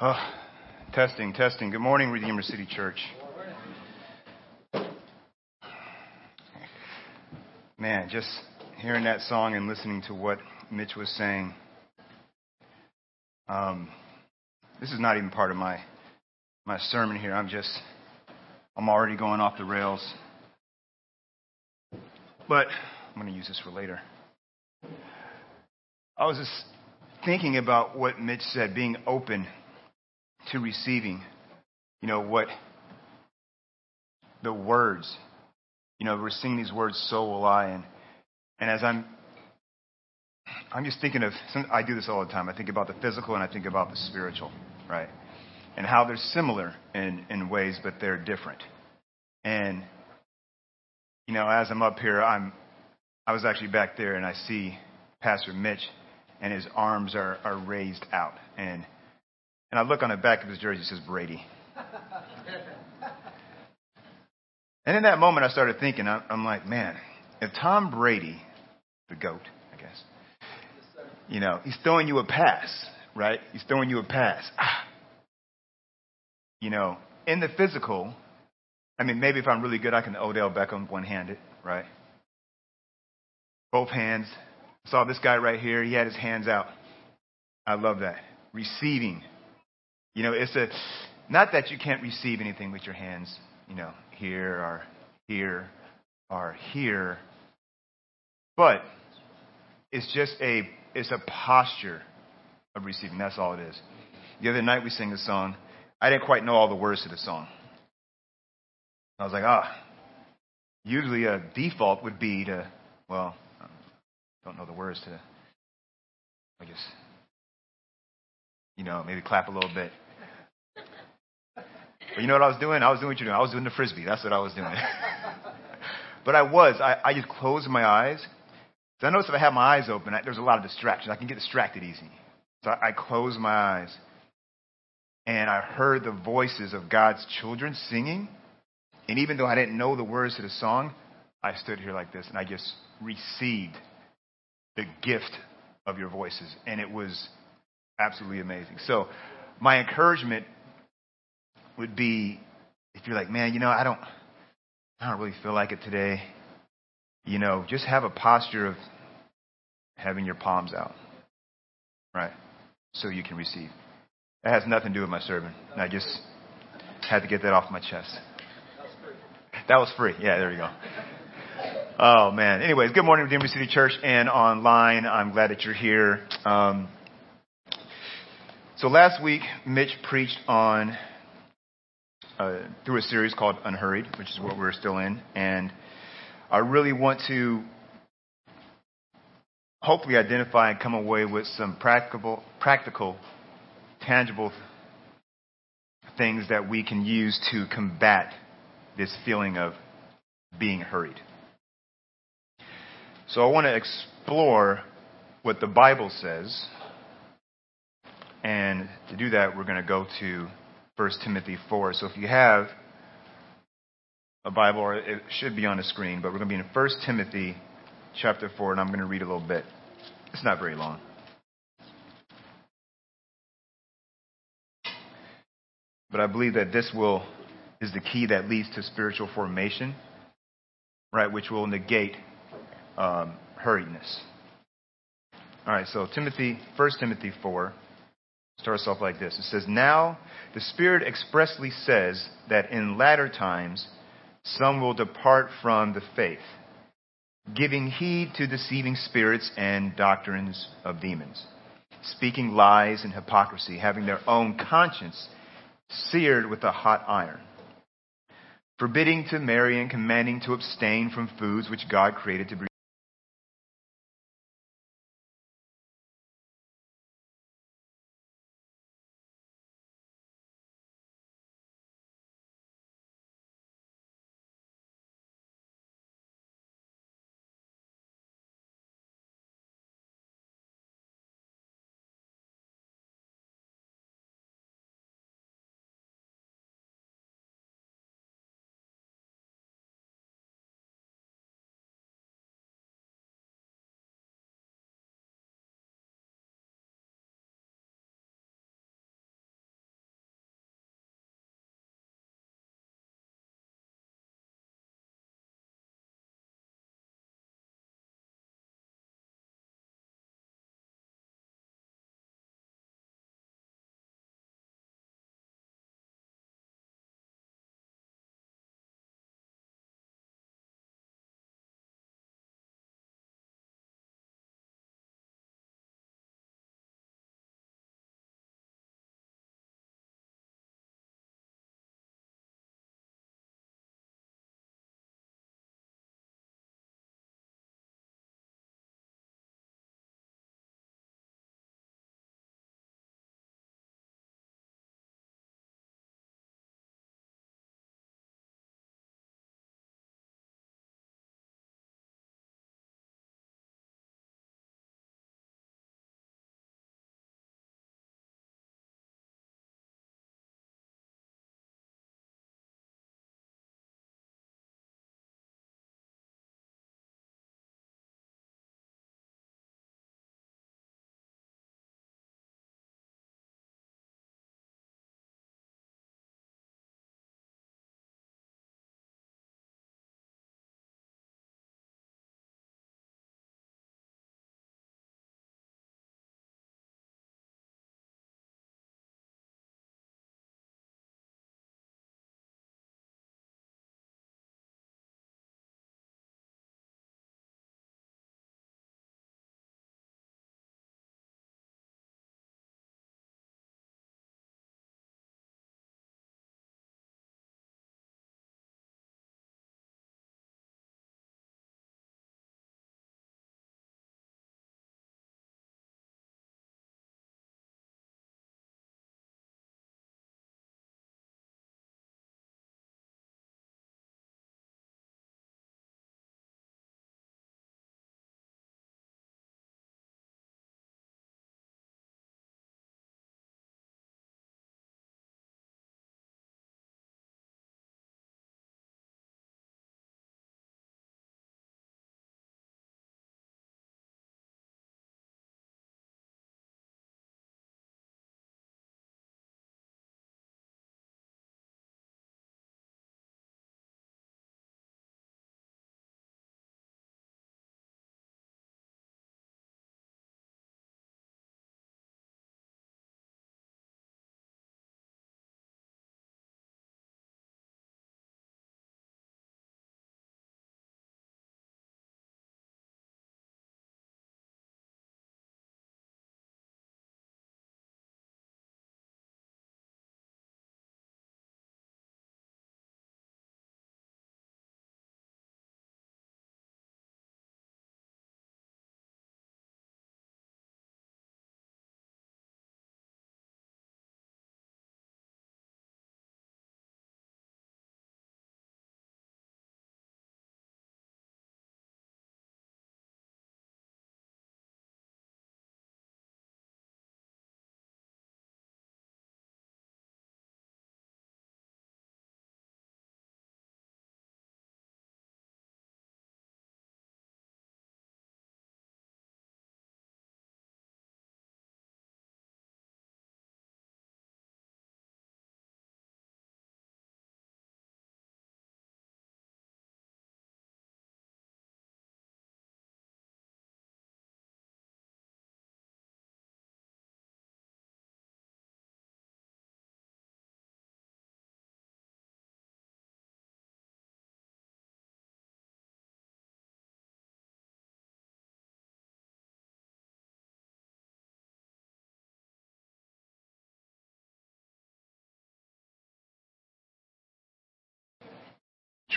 Oh, testing, testing. Good morning, Redeemer City Church. Man, just hearing that song and listening to what Mitch was saying. Um, this is not even part of my my sermon here. I'm just I'm already going off the rails. But I'm going to use this for later. I was just thinking about what Mitch said, being open to receiving, you know, what the words, you know, we're singing these words, so will I. And, and as I'm, I'm just thinking of, I do this all the time. I think about the physical and I think about the spiritual, right? And how they're similar in, in ways, but they're different. And, you know, as I'm up here, I'm, I was actually back there and I see Pastor Mitch and his arms are, are raised out. And, and I look on the back of his jersey, it says Brady. and in that moment, I started thinking, I'm, like, man, if Tom Brady, the GOAT, I guess, you know, he's throwing you a pass, right? He's throwing you a pass. Ah. You know, in the physical, I mean, maybe if I'm really good, I can Odell Beckham one handed, right? Both hands, Saw this guy right here. He had his hands out. I love that. Receiving. You know, it's a, not that you can't receive anything with your hands, you know, here or here or here, but it's just a, it's a posture of receiving. That's all it is. The other night we sang a song. I didn't quite know all the words to the song. I was like, ah, usually a default would be to, well, don't know the words to, I guess, you know, maybe clap a little bit. But you know what I was doing? I was doing what you're doing. I was doing the frisbee. That's what I was doing. but I was. I, I just closed my eyes. So I noticed if I had my eyes open, I, there's a lot of distraction. I can get distracted easy. So I, I closed my eyes. And I heard the voices of God's children singing. And even though I didn't know the words to the song, I stood here like this and I just received the gift of your voices. And it was absolutely amazing. So, my encouragement would be if you're like, man, you know, I don't, I don't really feel like it today. You know, just have a posture of having your palms out, right? So you can receive. That has nothing to do with my sermon. I just had to get that off my chest. That was free. Yeah, there you go. Oh man. Anyways, good morning, Redeemer City Church and online. I'm glad that you're here. Um, so last week, Mitch preached on uh, through a series called Unhurried, which is what we're still in, and I really want to hopefully identify and come away with some practical, practical, tangible things that we can use to combat this feeling of being hurried. So I want to explore what the Bible says. And to do that, we're going to go to 1 Timothy 4. So if you have a Bible, or it should be on the screen, but we're going to be in 1 Timothy chapter 4, and I'm going to read a little bit. It's not very long. But I believe that this will is the key that leads to spiritual formation, right, which will negate um, hurriedness. All right, so Timothy, 1 Timothy 4 starts off like this. It says, Now the Spirit expressly says that in latter times some will depart from the faith, giving heed to deceiving spirits and doctrines of demons, speaking lies and hypocrisy, having their own conscience seared with a hot iron forbidding to marry and commanding to abstain from foods which God created to be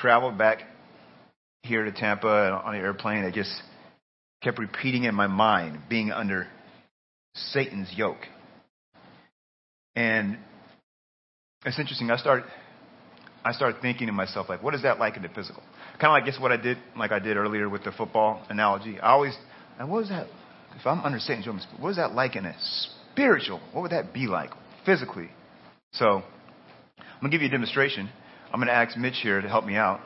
traveled back here to Tampa on the airplane, I just kept repeating in my mind being under Satan's yoke. And it's interesting. I start, I start thinking to myself, like, what is that like in the physical? Kind of like, guess what I did, like I did earlier with the football analogy. I always, and what is that? If I'm under Satan's yoke, what is that like in a spiritual? What would that be like physically? So, I'm gonna give you a demonstration. I'm gonna ask Mitch here to help me out.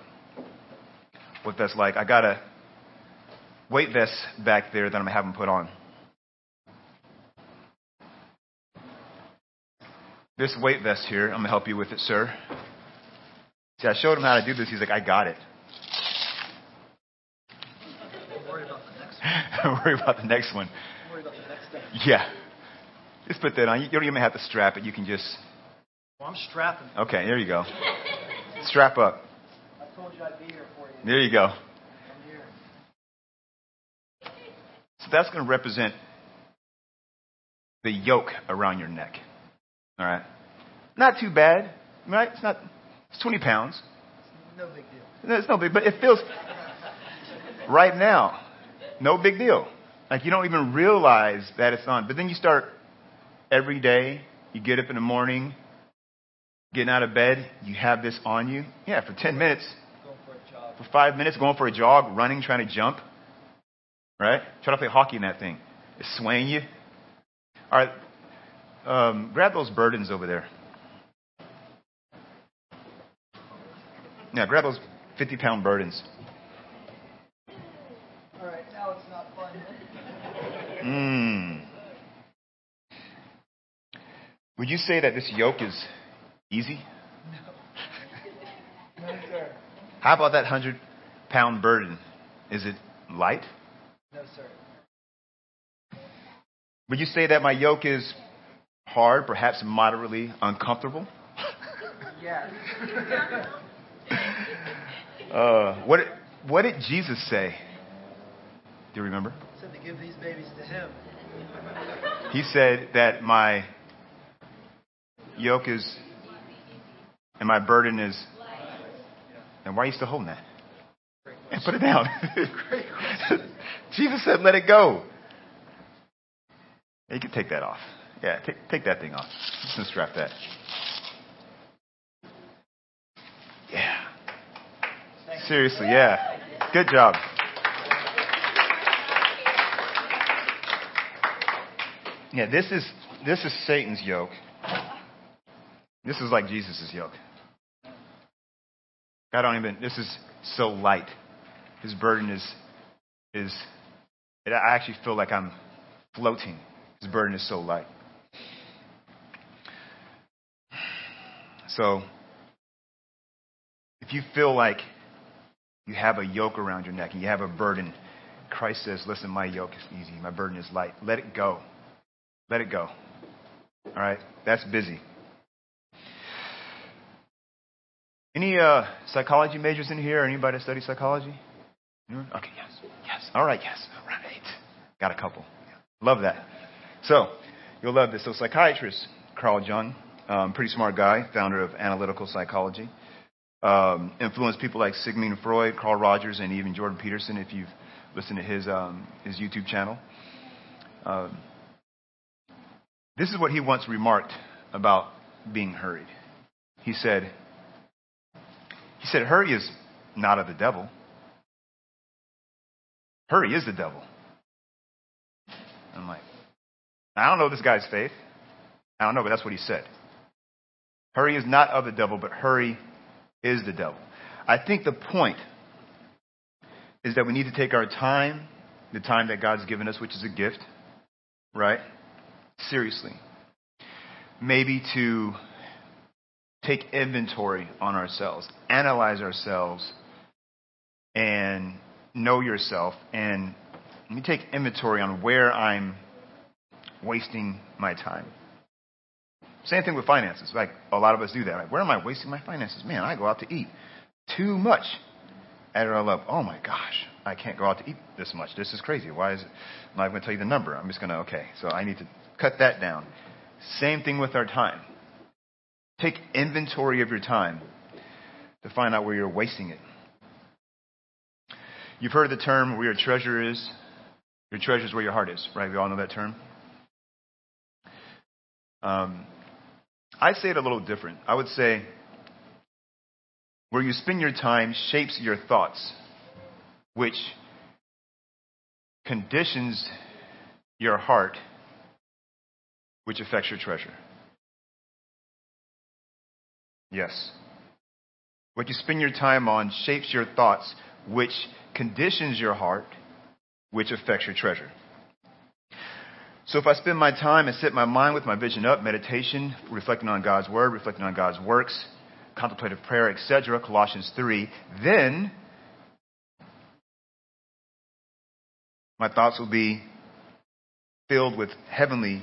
What that's like. I got a weight vest back there that I'm gonna have him put on. This weight vest here, I'm gonna help you with it, sir. See, I showed him how to do this. He's like, I got it. Don't worry about the next one. Don't worry about the next one. Don't worry about the next step. Yeah. Just put that on. You don't even have to strap it. You can just. Well, I'm strapping. Okay, there you go. Strap up. I told you I'd be here for you. There you go. I'm here. So that's going to represent the yoke around your neck. All right. Not too bad, right? It's not. It's 20 pounds. It's No big deal. No, It's no big, but it feels right now, no big deal. Like you don't even realize that it's on. But then you start every day. You get up in the morning, getting out of bed. You have this on you. Yeah, for 10 minutes, for for five minutes, going for a jog, running, trying to jump. Right? Try to play hockey in that thing. It's swaying you. All right. Um, grab those burdens over there. Yeah, grab those 50 pound burdens. All right, now it's not fun. Mmm. Would you say that this yoke is easy? No, sir. How about that 100 pound burden? Is it light? No, sir. Would you say that my yoke is hard, perhaps moderately uncomfortable? Yes. Uh, what, what did Jesus say? Do you remember? Said to give these babies to him. He said that my yoke is and my burden is. And why are you still holding that? And put it down. Jesus said, let it go. You can take that off. Yeah, take, take that thing off. Just gonna strap that. Yeah. Seriously, yeah. Good job. Yeah, this is this is Satan's yoke. This is like Jesus' yoke. I don't even this is so light. His burden is is I actually feel like I'm floating. His burden is so light. So if you feel like you have a yoke around your neck and you have a burden, Christ says, Listen, my yoke is easy, my burden is light. Let it go. Let it go. All right? That's busy. Any uh, psychology majors in here? Anybody study psychology? Anyone? Okay, yes. Yes. All right, yes. All right. Got a couple. Love that. So, you'll love this. So, psychiatrist Carl Jung, um, pretty smart guy, founder of analytical psychology um, influenced people like Sigmund Freud, Carl Rogers, and even Jordan Peterson. If you've listened to his um, his YouTube channel, um, this is what he once remarked about being hurried. He said, he said, hurry is not of the devil. Hurry is the devil. I'm like, I don't know this guy's faith. I don't know, but that's what he said. Hurry is not of the devil, but hurry is the devil. I think the point is that we need to take our time, the time that God's given us, which is a gift, right? Seriously. Maybe to take inventory on ourselves, analyze ourselves, and know yourself. And let me take inventory on where I'm wasting my time. Same thing with finances. Like a lot of us do that. Like, where am I wasting my finances? Man, I go out to eat too much. Add it all up. Oh my gosh, I can't go out to eat this much. This is crazy. Why is it? I'm not going to tell you the number. I'm just going to, okay, so I need to cut that down. Same thing with our time. Take inventory of your time. to find out where you're wasting it. You've heard the term where your treasure is, your treasure is where your heart is, right? We all know that term. Um, I say it a little different. I would say where you spend your time shapes your thoughts, which conditions your heart, which affects your treasure. Yes. What you spend your time on shapes your thoughts, which conditions your heart, which affects your treasure. So if I spend my time and set my mind with my vision up, meditation, reflecting on God's word, reflecting on God's works, contemplative prayer, etc., Colossians 3, then my thoughts will be filled with heavenly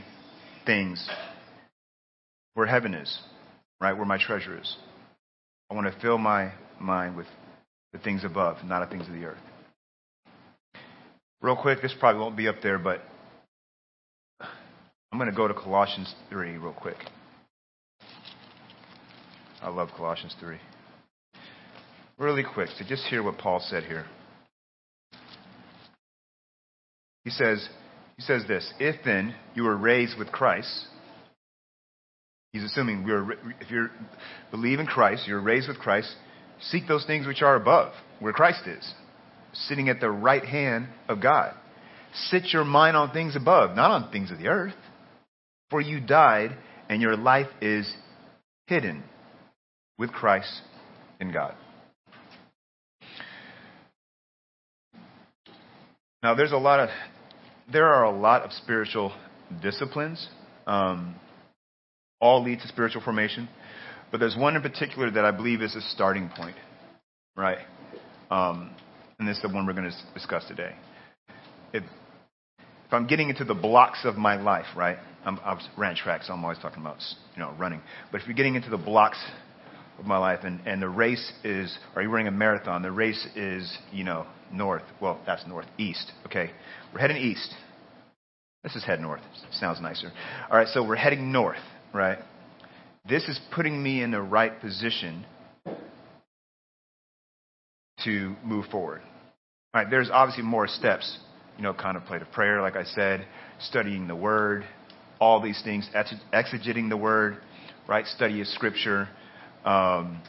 things where heaven is, right? Where my treasure is. I want to fill my mind with the things above, not the things of the earth. Real quick, this probably won't be up there, but I'm going to go to Colossians 3 real quick. I love Colossians 3. Really quick, to just hear what Paul said here. He says, he says this, if then you were raised with Christ, he's assuming we are, if you believe in Christ, you're raised with Christ, seek those things which are above, where Christ is, sitting at the right hand of God. Sit your mind on things above, not on things of the earth. For you died, and your life is hidden with Christ in God. Now, there's a lot of, there are a lot of spiritual disciplines. Um, all lead to spiritual formation, but there's one in particular that I believe is a starting point, right? Um, and this is the one we're going to discuss today. If, if I'm getting into the blocks of my life, right? I'm, I ran track, so I'm always talking about you know running. But if you're getting into the blocks of my life, and, and the race is, are you running a marathon? The race is, you know, north. Well, that's northeast. Okay, we're heading east. Let's just head north. Sounds nicer. All right, so we're heading north, right? This is putting me in the right position to move forward. All right, there's obviously more steps, you know, contemplative prayer, like I said, studying the Word, all these things, exegeting the Word, right? Study of Scripture, um,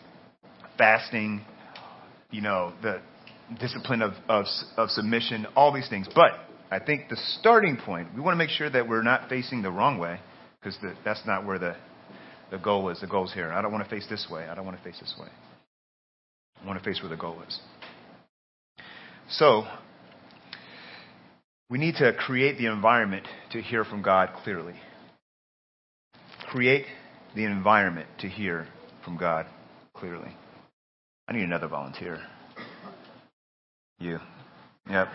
fasting, you know, the discipline of, of, of submission, all these things. But I think the starting point, we want to make sure that we're not facing the wrong way, because that's not where the, the goal is. The goal is here. I don't want to face this way. I don't want to face this way. I want to face where the goal is. So, we need to create the environment to hear from God clearly. Create the environment to hear from God clearly. I need another volunteer. You. Yep.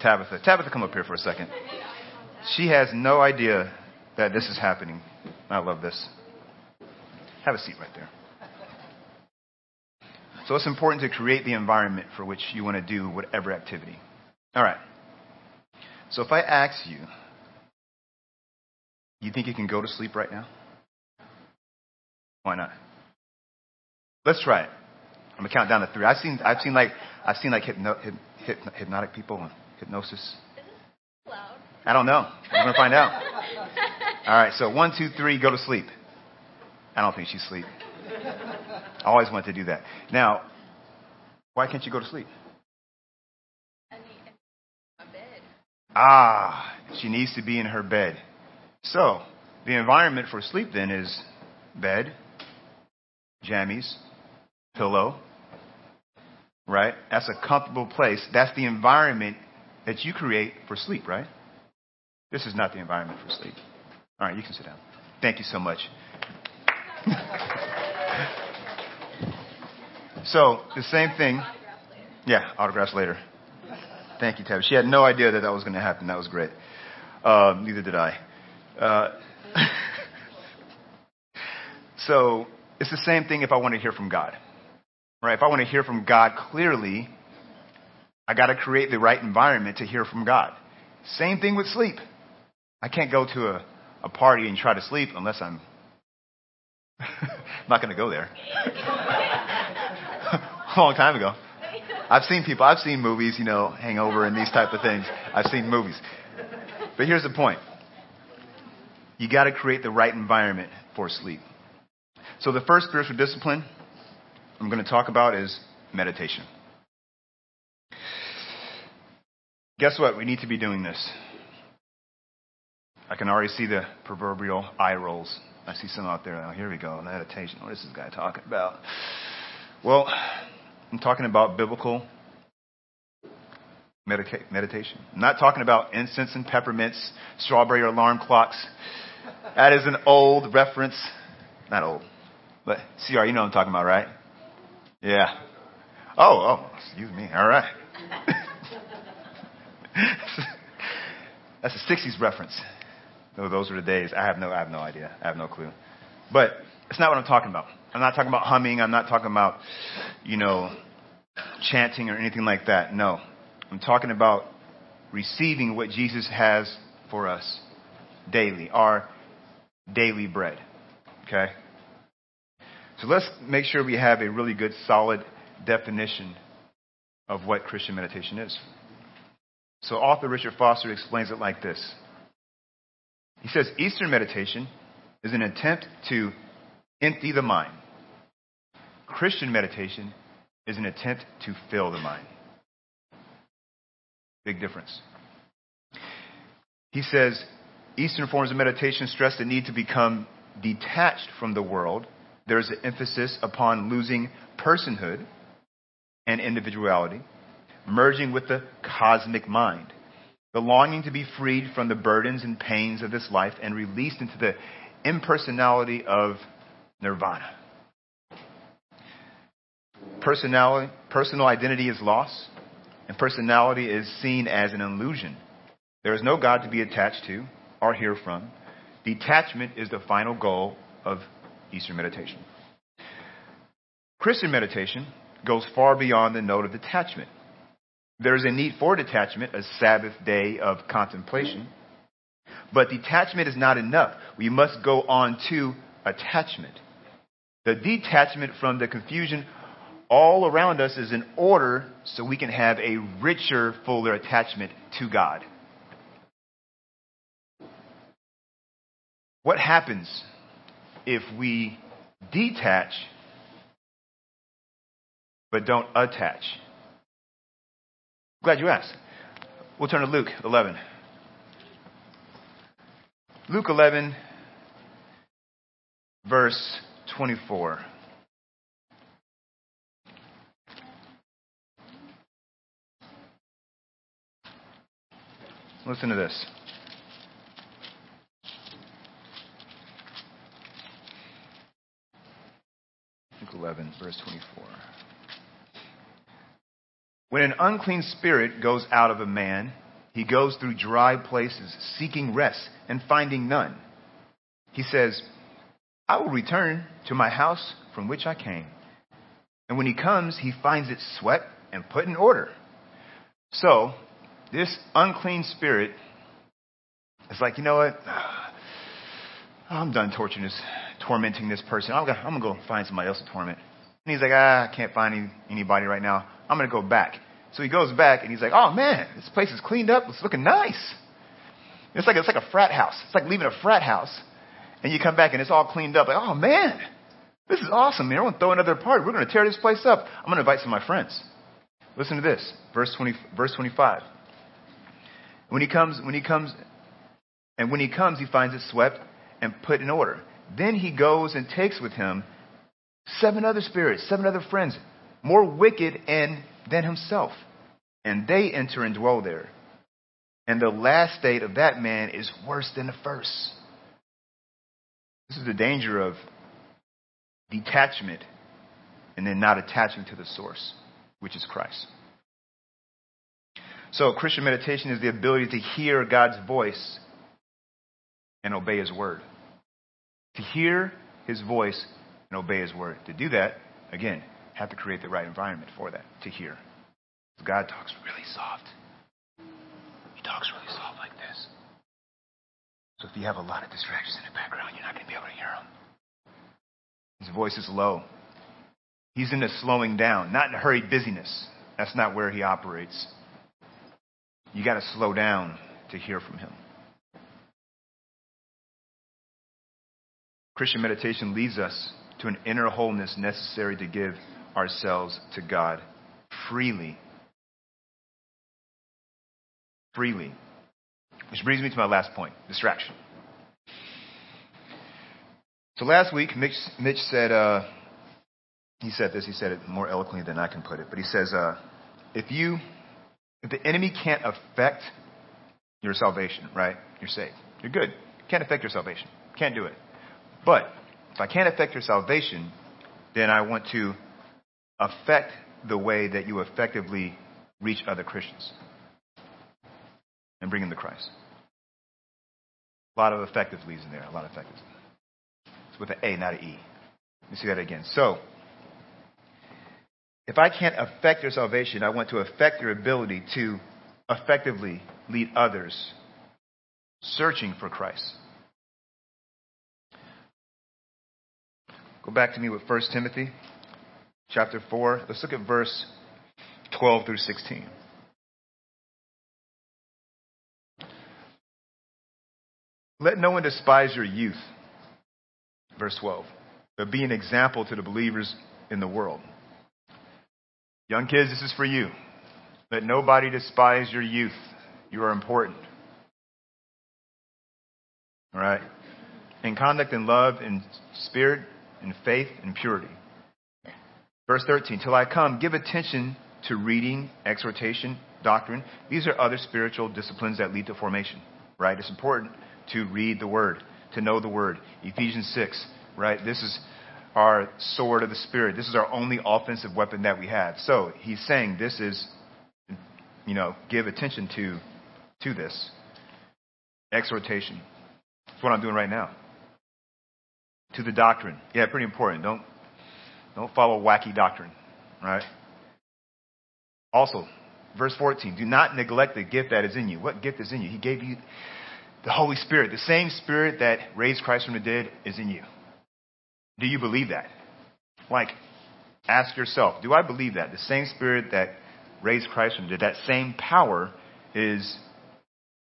Tabitha. Tabitha, come up here for a second. She has no idea that this is happening. I love this. Have a seat right there. So it's important to create the environment for which you want to do whatever activity. All right. So if I ask you, you think you can go to sleep right now? Why not? Let's try it. I'm gonna count down to three. I've seen, I've seen like, I've seen like hypno, hyp, hypnotic people and hypnosis. Is this Loud. I don't know. We're gonna find out. All right. So one, two, three, go to sleep. I don't think she's asleep. I always want to do that. Now, why can't you go to sleep? I need, I need my bed. Ah, she needs to be in her bed. So, the environment for sleep then is bed, jammies, pillow, right? That's a comfortable place. That's the environment that you create for sleep, right? This is not the environment for sleep. All right, you can sit down. Thank you so much. so, the same thing. Yeah, autographs later. Thank you, Tab. She had no idea that that was going to happen. That was great. Um, neither did I. Uh, so it's the same thing if I want to hear from God. Right? If I want to hear from God clearly, I got to create the right environment to hear from God. Same thing with sleep. I can't go to a, a party and try to sleep unless I'm not going to go there. a long time ago. I've seen people, I've seen movies, you know, hangover and these type of things. I've seen movies. But here's the point. You got to create the right environment for sleep. So the first spiritual discipline I'm going to talk about is meditation. Guess what? We need to be doing this. I can already see the proverbial eye rolls. I see some out there. Oh, here we go. Meditation. What is this guy talking about? Well, I'm talking about biblical meditation. I'm not talking about incense and peppermints, strawberry alarm clocks. That is an old reference. Not old, but CR, you know what I'm talking about, right? Yeah. Oh, oh, excuse me. All right. That's a 60s reference. No, those were the days. I have no, I have no idea. I have no clue. But it's not what I'm talking about. I'm not talking about humming. I'm not talking about, you know, chanting or anything like that. No. I'm talking about receiving what Jesus has for us daily, our daily bread. Okay? So let's make sure we have a really good, solid definition of what Christian meditation is. So author Richard Foster explains it like this. He says Eastern meditation is an attempt to empty the mind. Christian meditation is an attempt to fill the mind. Big difference. He says Eastern forms of meditation stress the need to become detached from the world. There's an emphasis upon losing personhood and individuality, merging with the cosmic mind the longing to be freed from the burdens and pains of this life and released into the impersonality of nirvana. Personality, personal identity is lost, and personality is seen as an illusion. There is no God to be attached to or hear from. Detachment is the final goal of Eastern meditation. Christian meditation goes far beyond the note of detachment. There is a need for detachment, a Sabbath day of contemplation. But detachment is not enough. We must go on to attachment. The detachment from the confusion all around us is in order so we can have a richer, fuller attachment to God. What happens if we detach but don't attach? Glad you asked. We'll turn to Luke 11. Luke 11, verse 24. Listen to this. Luke 11, verse 24. When an unclean spirit goes out of a man, he goes through dry places, seeking rest and finding none. He says, I will return to my house from which I came. And when he comes, he finds it swept and put in order. So, this unclean spirit is like, you know what? I'm done torturing this, tormenting this person. I'm I'm gonna go find somebody else to torment. And he's like, ah, I can't find any, anybody right now. I'm going to go back. So he goes back and he's like, oh man, this place is cleaned up. It's looking nice. It's like, it's like a frat house. It's like leaving a frat house and you come back and it's all cleaned up. Like, oh man, this is awesome. Man. Everyone throw another party. We're going to tear this place up. I'm going to invite some of my friends. Listen to this. Verse 20, verse 25. When he comes, when he comes, and when he comes, he finds it swept and put in order. Then he goes and takes with him seven other spirits, seven other friends, more wicked and than himself. And they enter and dwell there. And the last state of that man is worse than the first. This is the danger of detachment and then not attaching to the source, which is Christ. So, Christian meditation is the ability to hear God's voice and obey His word. To hear His voice and obey His word. To do that, again, have to create the right environment for that, to hear. God talks really soft. He talks really soft like this. So if you have a lot of distractions in the background, you're not going to be able to hear him. His voice is low. He's into slowing down, not in a hurried busyness. That's not where he operates. You got to slow down to hear from him. Christian meditation leads us to an inner wholeness necessary to give ourselves to God freely. Freely. Which brings me to my last point distraction. So last week, Mitch, Mitch said, uh, he said this, he said it more eloquently than I can put it, but he says, uh, if you, if the enemy can't affect your salvation, right? You're saved. You're good. Can't affect your salvation. Can't do it. But if I can't affect your salvation, then I want to affect the way that you effectively reach other Christians and bring them to Christ. A lot of effective leads in there. A lot of effective. It's with an A, not an E. Let me see that again. So, if I can't affect your salvation, I want to affect your ability to effectively lead others searching for Christ. Go back to me with 1 Timothy chapter 4. Let's look at verse 12 through 16. Let no one despise your youth. Verse 12. But be an example to the believers in the world. Young kids, this is for you. Let nobody despise your youth. You are important. All right? In conduct and love, in spirit, in faith, and purity. Verse 13, till I come, give attention to reading, exhortation, doctrine. These are other spiritual disciplines that lead to formation, right? It's important to read the word, to know the word. Ephesians 6, right? This is our sword of the spirit. This is our only offensive weapon that we have. So he's saying this is, you know, give attention to, to this. Exhortation. That's what I'm doing right now. To the doctrine. Yeah, pretty important. Don't, don't follow wacky doctrine, right? Also, verse 14, do not neglect the gift that is in you. What gift is in you? He gave you the Holy Spirit. The same Spirit that raised Christ from the dead is in you. Do you believe that? Like, ask yourself, do I believe that? The same Spirit that raised Christ from the dead, that same power is,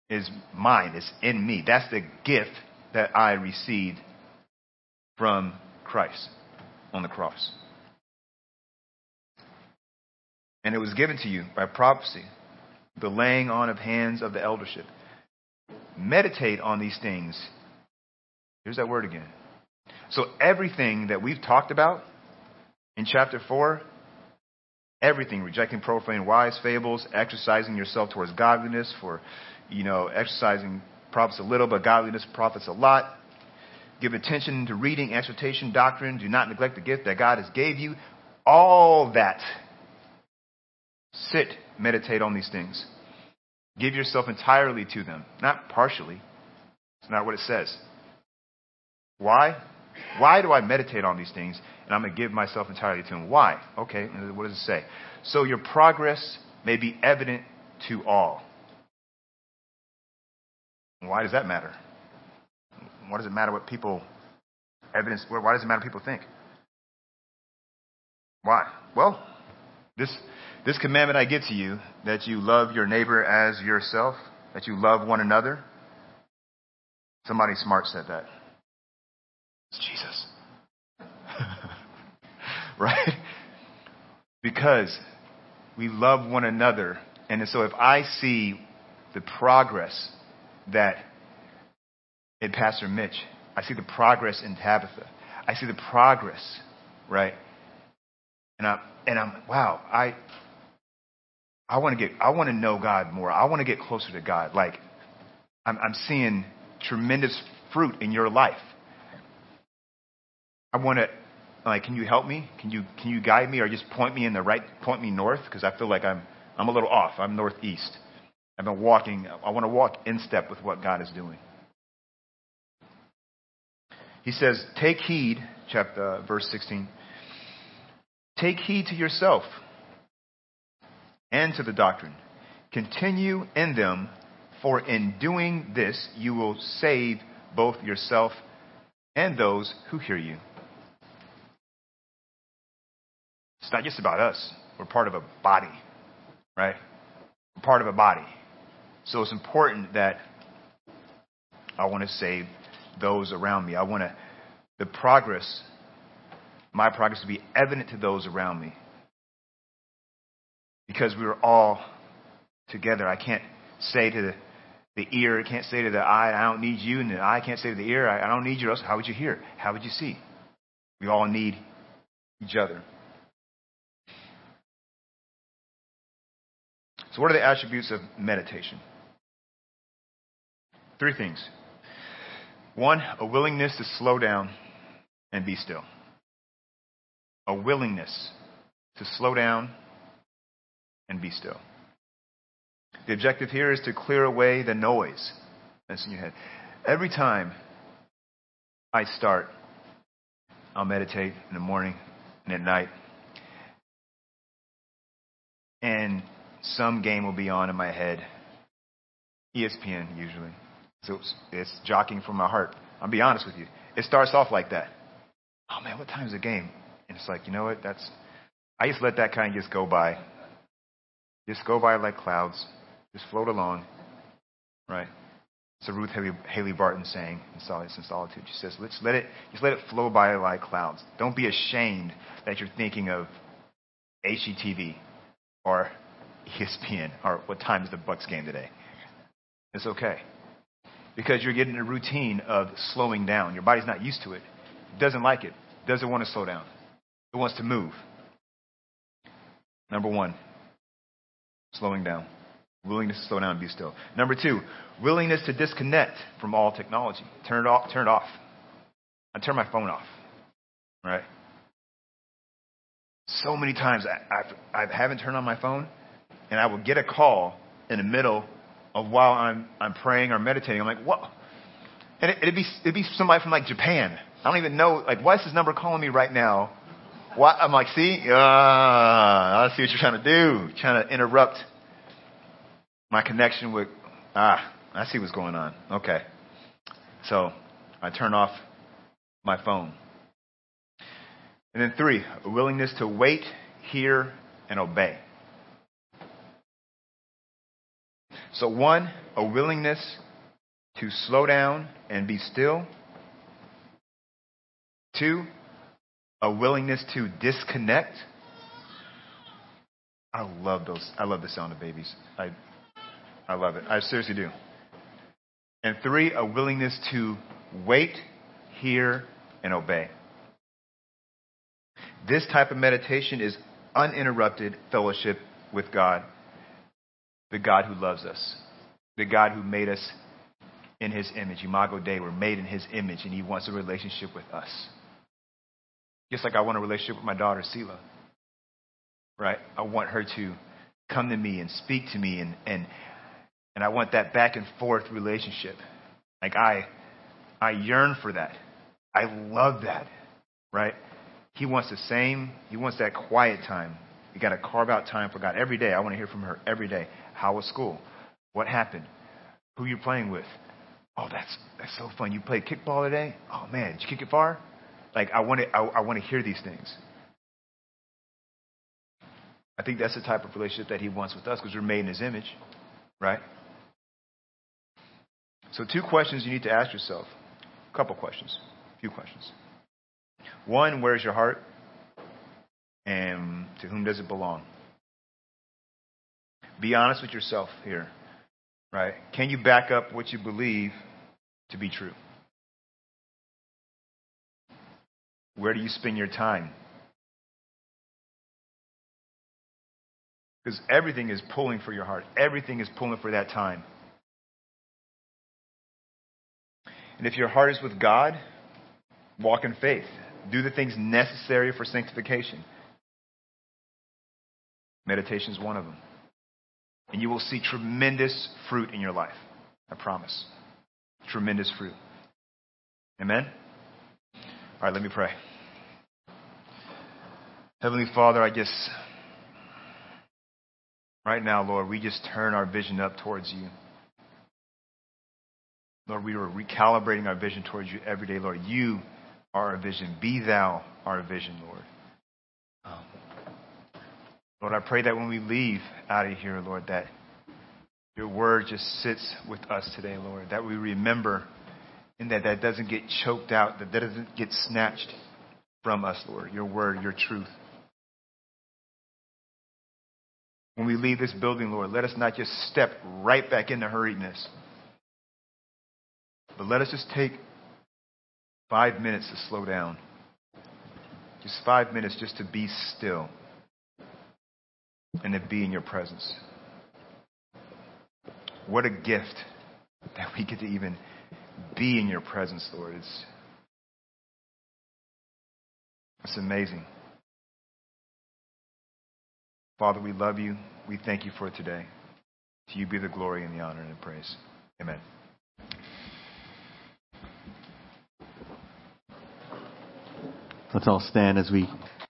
is mine, it's in me. That's the gift that I received from Christ on the cross. And it was given to you by prophecy, the laying on of hands of the eldership. Meditate on these things. Here's that word again. So everything that we've talked about in chapter 4, everything, rejecting profane wise fables, exercising yourself towards godliness for, you know, exercising profits a little, but godliness profits a lot. Give attention to reading, exhortation, doctrine. Do not neglect the gift that God has gave you. All that. Sit, meditate on these things. Give yourself entirely to them, not partially. It's not what it says. Why? Why do I meditate on these things and I'm going to give myself entirely to them? Why? Okay, what does it say? So your progress may be evident to all. Why does that matter? Why does it matter what people evidence? Why does it matter what people think? Why? Well, this this commandment I give to you that you love your neighbor as yourself, that you love one another. Somebody smart said that. It's Jesus. right? Because we love one another. And so if I see the progress that in Pastor Mitch, I see the progress in Tabitha. I see the progress, right? And I'm, and I'm, wow, I, I want to get, I want to know God more. I want to get closer to God. Like, I'm, I'm seeing tremendous fruit in your life. I want to, like, can you help me? Can you, can you guide me or just point me in the right, point me north? Because I feel like I'm, I'm a little off. I'm northeast. I've been walking, I want to walk in step with what God is doing. He says, take heed, chapter, uh, verse 16. Take heed to yourself and to the doctrine. Continue in them, for in doing this you will save both yourself and those who hear you. It's not just about us. We're part of a body, right? We're part of a body. So it's important that I want to save those around me. I want to, the progress, my progress to be evident to those around me. Because we are all together. I can't say to the, the ear, I can't say to the eye, I don't need you, and the eye can't say to the ear, I, I don't need you. How would you hear? How would you see? We all need each other. So, what are the attributes of meditation? Three things. One, a willingness to slow down and be still. A willingness to slow down and be still. The objective here is to clear away the noise that's in your head. Every time I start, I'll meditate in the morning and at night. And some game will be on in my head. ESPN usually. So it's, it's jockeying for my heart. I'll be honest with you. It starts off like that. Oh man, what time is the game? And it's like, you know what? That's I just let that kind of just go by. Just go by like clouds. Just float along. Right? A Ruth Haley, Haley Barton saying in Solitude. She says, let's let it just let it flow by like clouds. Don't be ashamed that you're thinking of HGTV or ESPN or what time is the Bucks game today. It's okay. Because you're getting a routine of slowing down. Your body's not used to it. It doesn't like it. It doesn't want to slow down. It wants to move. Number one, slowing down. Willingness to slow down and be still. Number two, willingness to disconnect from all technology. Turn it off. Turn it off. I turn my phone off. Right? So many times I, I've, I haven't turned on my phone, and I will get a call in the middle of while I'm I'm praying or meditating. I'm like, what? And it, it'd be it'd be somebody from like Japan. I don't even know. Like, why is this number calling me right now? What? I'm like, see, uh, I see what you're trying to do. Trying to interrupt my connection with. Ah, I see what's going on. Okay, so I turn off my phone. And then three, a willingness to wait, hear, and obey. So, one, a willingness to slow down and be still. Two, a willingness to disconnect. I love those. I love the sound of babies. I, I love it. I seriously do. And three, a willingness to wait, hear, and obey. This type of meditation is uninterrupted fellowship with God the God who loves us, the God who made us in his image. Imago Dei, we're made in his image, and he wants a relationship with us. Just like I want a relationship with my daughter, Sela. Right? I want her to come to me and speak to me, and, and, and I want that back and forth relationship. Like, I, I yearn for that. I love that. Right? He wants the same, he wants that quiet time. You got to carve out time for God every day. I want to hear from her every day. How was school? What happened? Who you playing with? Oh, that's that's so fun. You played kickball today? Oh man, did you kick it far? Like I want to I, I want to hear these things. I think that's the type of relationship that he wants with us because we're made in his image, right? So two questions you need to ask yourself. A couple questions. A few questions. One, where's your heart? And to whom does it belong? Be honest with yourself here, right? Can you back up what you believe to be true? Where do you spend your time? Because everything is pulling for your heart. Everything is pulling for that time. And if your heart is with God, walk in faith. Do the things necessary for sanctification. Meditation is one of them. And you will see tremendous fruit in your life. I promise. Tremendous fruit. Amen? All right, let me pray. Heavenly Father, I just, right now, Lord, we just turn our vision up towards you. Lord, we are recalibrating our vision towards you every day, Lord. You are our vision. Be thou our vision, Lord. Lord, I pray that when we leave out of here, Lord, that your word just sits with us today, Lord, that we remember and that that doesn't get choked out, that that doesn't get snatched from us, Lord, your word, your truth. When we leave this building, Lord, let us not just step right back into hurriedness, but let us just take five minutes to slow down. Just five minutes just to be still and to be in your presence. What a gift that we get to even be in your presence, Lord. It's, it's amazing. Father, we love you. We thank you for today. To you be the glory and the honor and the praise. Amen. Let's all stand as we